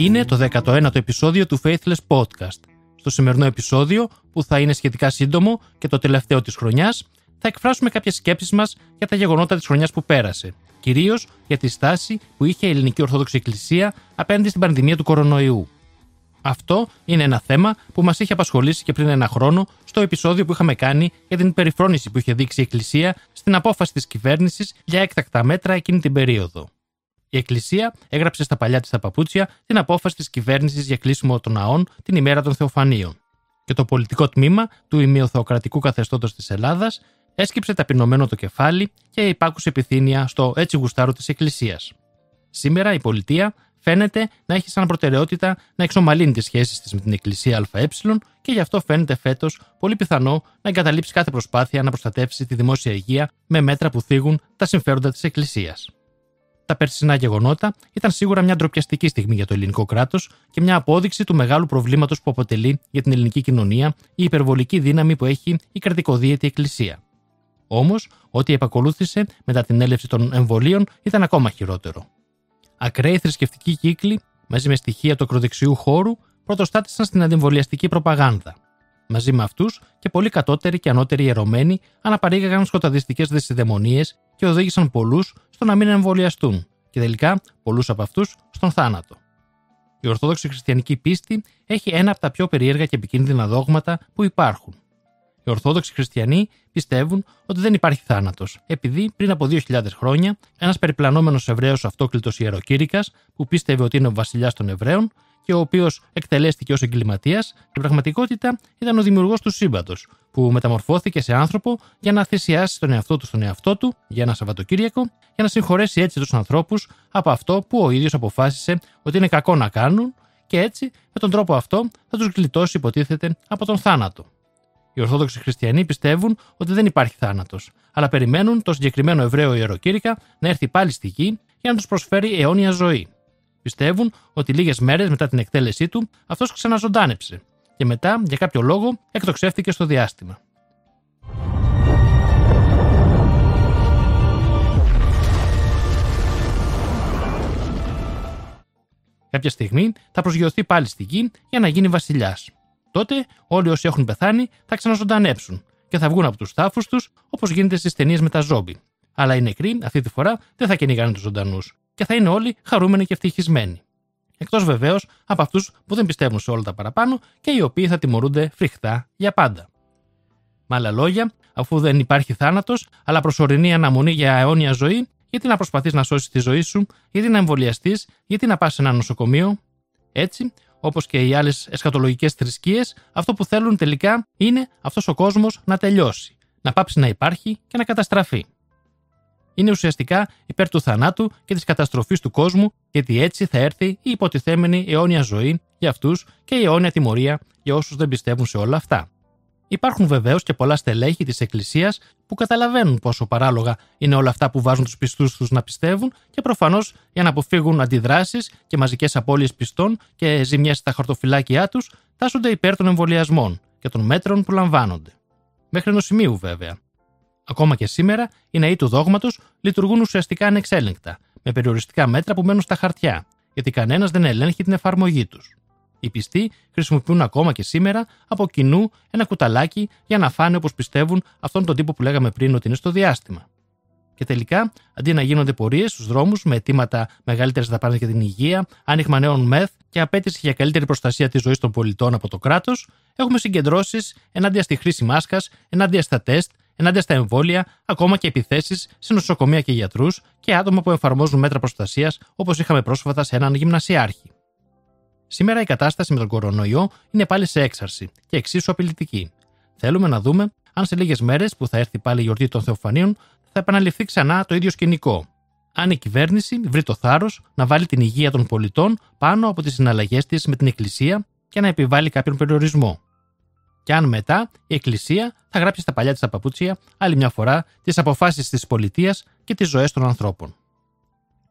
Είναι το 19ο επεισόδιο του Faithless Podcast. Στο σημερινό επεισόδιο, που θα είναι σχετικά σύντομο και το τελευταίο της χρονιάς, θα εκφράσουμε κάποιες σκέψεις μας για τα γεγονότα της χρονιάς που πέρασε. Κυρίως για τη στάση που είχε η Ελληνική Ορθόδοξη Εκκλησία απέναντι στην πανδημία του κορονοϊού. Αυτό είναι ένα θέμα που μας είχε απασχολήσει και πριν ένα χρόνο στο επεισόδιο που είχαμε κάνει για την περιφρόνηση που είχε δείξει η Εκκλησία στην απόφαση της κυβέρνησης για έκτακτα μέτρα εκείνη την περίοδο. Η Εκκλησία έγραψε στα παλιά της τα παπούτσια την απόφαση της κυβέρνησης για κλείσιμο των ναών την ημέρα των Θεοφανίων. Και το πολιτικό τμήμα του ημιοθεοκρατικού καθεστώτος της Ελλάδας έσκυψε ταπεινωμένο το κεφάλι και υπάκουσε επιθύνεια στο έτσι γουστάρο της Εκκλησίας. Σήμερα η πολιτεία φαίνεται να έχει σαν προτεραιότητα να εξομαλύνει τις σχέσεις της με την Εκκλησία ΑΕ και γι' αυτό φαίνεται φέτος πολύ πιθανό να εγκαταλείψει κάθε προσπάθεια να προστατεύσει τη δημόσια υγεία με μέτρα που θίγουν τα συμφέροντα της Εκκλησίας. Τα περσινά γεγονότα ήταν σίγουρα μια ντροπιαστική στιγμή για το ελληνικό κράτος και μια απόδειξη του μεγάλου προβλήματος που αποτελεί για την ελληνική κοινωνία η υπερβολική δύναμη που έχει η κρατικοδίαιτη Εκκλησία. Όμως, ό,τι επακολούθησε μετά την έλευση των εμβολίων ήταν ακόμα χειρότερο. Ακραίοι θρησκευτικοί κύκλοι, μαζί με στοιχεία του ακροδεξιού χώρου, πρωτοστάτησαν στην αντιμβολιαστική προπαγάνδα. Μαζί με αυτούς και πολύ κατώτεροι και ανώτεροι ιερωμένοι αναπαρήγαγαν σκοταδιστικές δεσιδαιμονίε και οδήγησαν πολλούς στο να μην εμβολιαστούν, και τελικά πολλούς από αυτούς στον θάνατο. Η Ορθόδοξη Χριστιανική πίστη έχει ένα από τα πιο περίεργα και επικίνδυνα δόγματα που υπάρχουν. Οι Ορθόδοξοι Χριστιανοί πιστεύουν ότι δεν υπάρχει θάνατος, επειδή πριν από 2.000 χρόνια ένας περιπλανόμενος Εβραίος αυτόκλητος ιεροκήρυκας, που πίστευε ότι είναι ο βασιλιάς των Εβραίων και ο οποίος εκτελέστηκε ως εγκληματίας, στην πραγματικότητα ήταν ο δημιουργός του σύμπαντος, που μεταμορφώθηκε σε άνθρωπο για να θυσιάσει τον εαυτό του στον εαυτό του για ένα Σαββατοκύριακο, για να συγχωρέσει έτσι τους ανθρώπους από αυτό που ο ίδιος αποφάσισε ότι είναι κακό να κάνουν, και έτσι με τον τρόπο αυτό θα τους γλιτώσει, υποτίθεται, από τον θάνατο. Οι Ορθόδοξοι Χριστιανοί πιστεύουν ότι δεν υπάρχει θάνατος, αλλά περιμένουν το συγκεκριμένο Εβραίο ιεροκήρυκα να έρθει πάλι στη γη για να τους προσφέρει αιώνια ζωή. Πιστεύουν ότι λίγες μέρες μετά την εκτέλεσή του αυτός ξαναζωντάνεψε και μετά, για κάποιο λόγο, εκτοξεύτηκε στο διάστημα. Κάποια στιγμή θα προσγειωθεί πάλι στη γη για να γίνει βασιλιάς. Τότε όλοι όσοι έχουν πεθάνει θα ξαναζωντανέψουν και θα βγουν από τους τάφους τους όπως γίνεται στις ταινίες με τα ζόμπι. Αλλά οι νεκροί αυτή τη φορά δεν θα κυνηγάνε τους ζωντανούς και θα είναι όλοι χαρούμενοι και ευτυχισμένοι. Εκτός βεβαίως από αυτούς που δεν πιστεύουν σε όλα τα παραπάνω και οι οποίοι θα τιμωρούνται φρικτά για πάντα. Με άλλα λόγια, αφού δεν υπάρχει θάνατος, αλλά προσωρινή αναμονή για αιώνια ζωή, γιατί να προσπαθείς να σώσεις τη ζωή σου, γιατί να εμβολιαστείς, γιατί να πας σε ένα νοσοκομείο. Έτσι, όπως και οι άλλες εσχατολογικές θρησκείες, αυτό που θέλουν τελικά είναι αυτός ο κόσμος να τελειώσει, να πάψει να υπάρχει και να καταστραφεί. Είναι ουσιαστικά υπέρ του θανάτου και της καταστροφής του κόσμου, γιατί έτσι θα έρθει η υποτιθέμενη αιώνια ζωή για αυτούς και η αιώνια τιμωρία για όσους δεν πιστεύουν σε όλα αυτά. Υπάρχουν βεβαίως και πολλά στελέχη της Εκκλησίας που καταλαβαίνουν πόσο παράλογα είναι όλα αυτά που βάζουν τους πιστούς τους να πιστεύουν και προφανώς για να αποφύγουν αντιδράσεις και μαζικές απώλειες πιστών και ζημιές στα χαρτοφυλάκια τους, τάσσονται υπέρ των εμβολιασμών και των μέτρων που λαμβάνονται. Μέχρι ενός σημείου βέβαια. Ακόμα και σήμερα, οι ναοί του δόγματος λειτουργούν ουσιαστικά ανεξέλεγκτα, με περιοριστικά μέτρα που μένουν στα χαρτιά, γιατί κανένας δεν ελέγχει την εφαρμογή τους. Οι πιστοί χρησιμοποιούν ακόμα και σήμερα από κοινού ένα κουταλάκι για να φάνε όπως πιστεύουν αυτόν τον τύπο που λέγαμε πριν ότι είναι στο διάστημα. Και τελικά, αντί να γίνονται πορείες στους δρόμους με αιτήματα μεγαλύτερε δαπάνε για την υγεία, άνοιγμα νέων μεθ και απέτηση για καλύτερη προστασία της ζωής των πολιτών από το κράτος, έχουμε συγκεντρώσεις ενάντια στη χρήση μάσκας, ενάντια στα τεστ, ενάντια στα εμβόλια, ακόμα και επιθέσεις σε νοσοκομεία και γιατρούς και άτομα που εφαρμόζουν μέτρα προστασίας, όπως είχαμε πρόσφατα σε έναν γυμνασιάρχη. Σήμερα η κατάσταση με τον κορονοϊό είναι πάλι σε έξαρση και εξίσου απειλητική. Θέλουμε να δούμε αν σε λίγες μέρες που θα έρθει πάλι η γιορτή των Θεοφανίων θα επαναληφθεί ξανά το ίδιο σκηνικό. Αν η κυβέρνηση βρει το θάρρος να βάλει την υγεία των πολιτών πάνω από τις συναλλαγές της με την Εκκλησία και να επιβάλλει κάποιον περιορισμό. Και αν μετά η Εκκλησία θα γράψει στα παλιά της τα παπούτσια άλλη μια φορά τις αποφάσεις της πολιτείας και τις ζωές των ανθρώπων.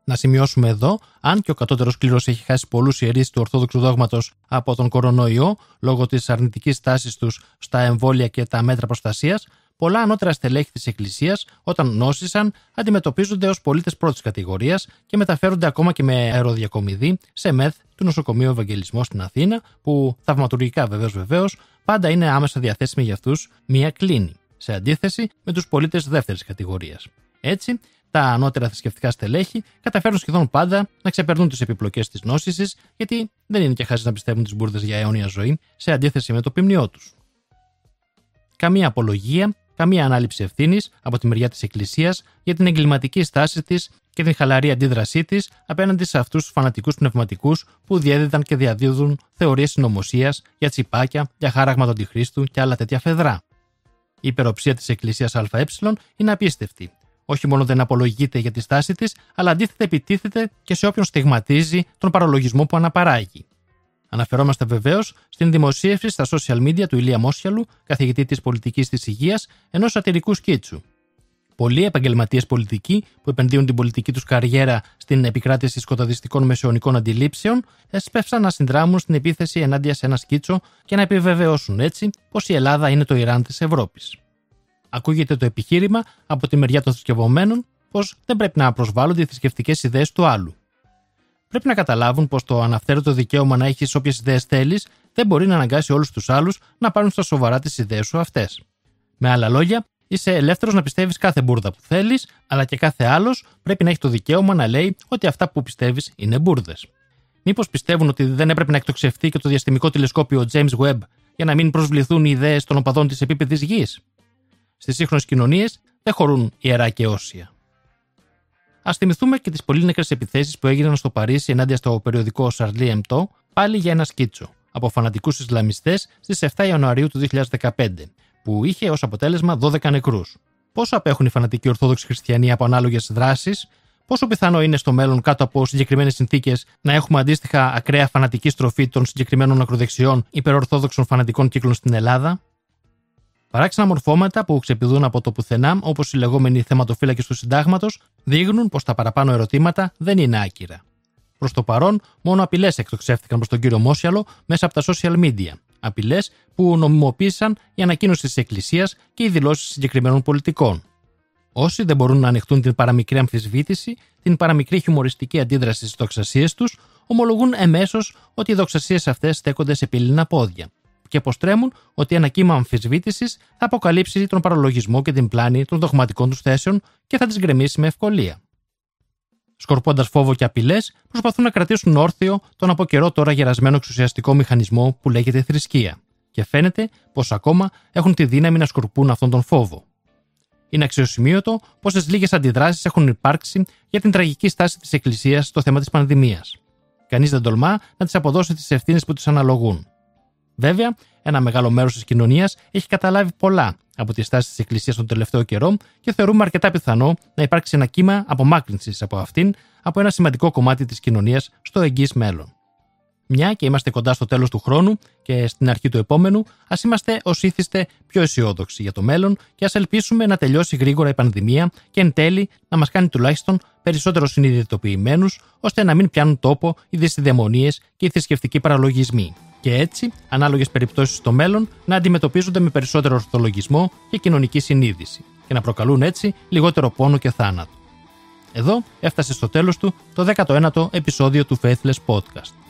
Να σημειώσουμε εδώ, αν και ο κατώτερος κλήρος έχει χάσει πολλούς ιερείς του Ορθόδοξου δόγματος από τον κορονοϊό λόγω της αρνητικής τάσης τους στα εμβόλια και τα μέτρα προστασίας, πολλά ανώτερα στελέχη της Εκκλησίας, όταν νόσησαν, αντιμετωπίζονται ως πολίτες πρώτης κατηγορίας και μεταφέρονται ακόμα και με αεροδιακομιδή σε μεθ του νοσοκομείου Ευαγγελισμός στην Αθήνα, που θαυματουργικά βεβαίως βεβαίως πάντα είναι άμεσα διαθέσιμη για αυτούς μία κλίνη, σε αντίθεση με τους πολίτες δεύτερης κατηγορίας. Έτσι, τα ανώτερα θρησκευτικά στελέχη καταφέρνουν σχεδόν πάντα να ξεπερνούν τις επιπλοκές της νόσηση, γιατί δεν είναι και χάσει να πιστεύουν τις μπουρδες για αιώνια ζωή, σε αντίθεση με το ποιμνιό τους. Καμία απολογία, καμία ανάληψη ευθύνης από τη μεριά της Εκκλησίας για την εγκληματική στάση της και την χαλαρή αντίδρασή της απέναντι σε αυτούς τους φανατικούς πνευματικούς που διέδιδαν και διαδίδουν θεωρίες συνωμοσίας για τσιπάκια, για χάραγμα του Αντιχρίστου και άλλα τέτοια φεδρά. Η υπεροψία της Εκκλησίας ΑΕ είναι απίστευτη. Όχι μόνο δεν απολογείται για τη στάση της, αλλά αντίθετα επιτίθεται και σε όποιον στιγματίζει τον παρολογισμό που αναπαράγει. Αναφερόμαστε βεβαίως στην δημοσίευση στα social media του Ηλία Μόσιαλου, καθηγητή της πολιτικής της υγείας, ενός σατυρικού σκίτσου. Πολλοί επαγγελματίες πολιτικοί που επενδύουν την πολιτική τους καριέρα στην επικράτηση σκοταδιστικών μεσαιωνικών αντιλήψεων, έσπευσαν να συνδράμουν στην επίθεση ενάντια σε ένα σκίτσο και να επιβεβαιώσουν έτσι πως η Ελλάδα είναι το Ιράν της Ευρώπης. Ακούγεται το επιχείρημα από τη μεριά των θρησκευωμένων πως δεν πρέπει να προσβάλλονται οι θρησκευτικές ιδέες του άλλου. Πρέπει να καταλάβουν πως το αναφέρετο δικαίωμα να έχεις όποιες ιδέες θέλεις δεν μπορεί να αναγκάσει όλους τους άλλους να πάρουν στα σοβαρά τις ιδέες σου αυτές. Με άλλα λόγια, είσαι ελεύθερος να πιστεύεις κάθε μπουρδα που θέλεις, αλλά και κάθε άλλος πρέπει να έχει το δικαίωμα να λέει ότι αυτά που πιστεύεις είναι μπουρδες. Μήπως πιστεύουν ότι δεν έπρεπε να εκτοξευτεί και το διαστημικό τηλεσκόπιο James Webb για να μην προσβληθούν οι ιδέες των οπαδών της επίπεδης γης; Στις σύγχρονες κοινωνίες δεν χωρούν ιερά και όσια. Α θυμηθούμε και τις πολύ νεκρές επιθέσεις που έγιναν στο Παρίσι ενάντια στο περιοδικό Σαρλί Εμπτό, πάλι για ένα σκίτσο, από φανατικούς Ισλαμιστές στις 7 Ιανουαρίου του 2015, που είχε ως αποτέλεσμα 12 νεκρούς. Πόσο απέχουν οι φανατικοί Ορθόδοξοι Χριστιανοί από ανάλογες δράσεις, πόσο πιθανό είναι στο μέλλον κάτω από συγκεκριμένες συνθήκες να έχουμε αντίστοιχα ακραία φανατική στροφή των συγκεκριμένων ακροδεξιών υπερορθόδοξων φανατικών κύκλων στην Ελλάδα; Παράξενα μορφώματα που ξεπηδούν από το πουθενά, όπως οι λεγόμενοι θεματοφύλακες του Συντάγματος, δείχνουν πως τα παραπάνω ερωτήματα δεν είναι άκυρα. Προς το παρόν, μόνο απειλές εκτοξεύτηκαν προς τον κύριο Μόσιαλο μέσα από τα social media. Απειλές που νομιμοποίησαν η ανακοίνωση της Εκκλησίας και οι δηλώσεις συγκεκριμένων πολιτικών. Όσοι δεν μπορούν να ανοιχτούν την παραμικρή αμφισβήτηση, την παραμικρή χιουμοριστική αντίδραση στις δοξασίες τους, ομολογούν εμέσως ότι οι δοξασίες αυτές στέκονται σε πύληνα πόδια και αποστρέμουν ότι ένα κύμα αμφισβήτησης θα αποκαλύψει τον παρολογισμό και την πλάνη των δογματικών τους θέσεων και θα τις γκρεμίσει με ευκολία. Σκορπώντας φόβο και απειλές, προσπαθούν να κρατήσουν όρθιο τον από καιρό τώρα γερασμένο εξουσιαστικό μηχανισμό που λέγεται θρησκεία. Και φαίνεται πως ακόμα έχουν τη δύναμη να σκορπούν αυτόν τον φόβο. Είναι αξιοσημείωτο πόσε λίγες αντιδράσεις έχουν υπάρξει για την τραγική στάση της Εκκλησίας στο θέμα της πανδημίας. Κανείς δεν τολμά να τις αποδώσει τις ευθύνες που του αναλογούν. Βέβαια, ένα μεγάλο μέρος της κοινωνίας έχει καταλάβει πολλά από τη στάση της Εκκλησίας τον τελευταίο καιρό και θεωρούμε αρκετά πιθανό να υπάρξει ένα κύμα απομάκρυνσης από αυτήν από ένα σημαντικό κομμάτι της κοινωνίας στο εγγύς μέλλον. Μια και είμαστε κοντά στο τέλος του χρόνου και στην αρχή του επόμενου, ας είμαστε ως ήθιστε πιο αισιόδοξοι για το μέλλον και ας ελπίσουμε να τελειώσει γρήγορα η πανδημία και εν τέλει να μας κάνει τουλάχιστον περισσότερο συνειδητοποιημένους ώστε να μην πιάνουν τόπο οι δυσυδαιμονίε και οι θρησκευτικοί παραλογισμοί και έτσι, ανάλογες περιπτώσεις στο μέλλον να αντιμετωπίζονται με περισσότερο ορθολογισμό και κοινωνική συνείδηση και να προκαλούν έτσι λιγότερο πόνο και θάνατο. Εδώ έφτασε στο τέλος του το 19ο επεισόδιο του Faithless Podcast.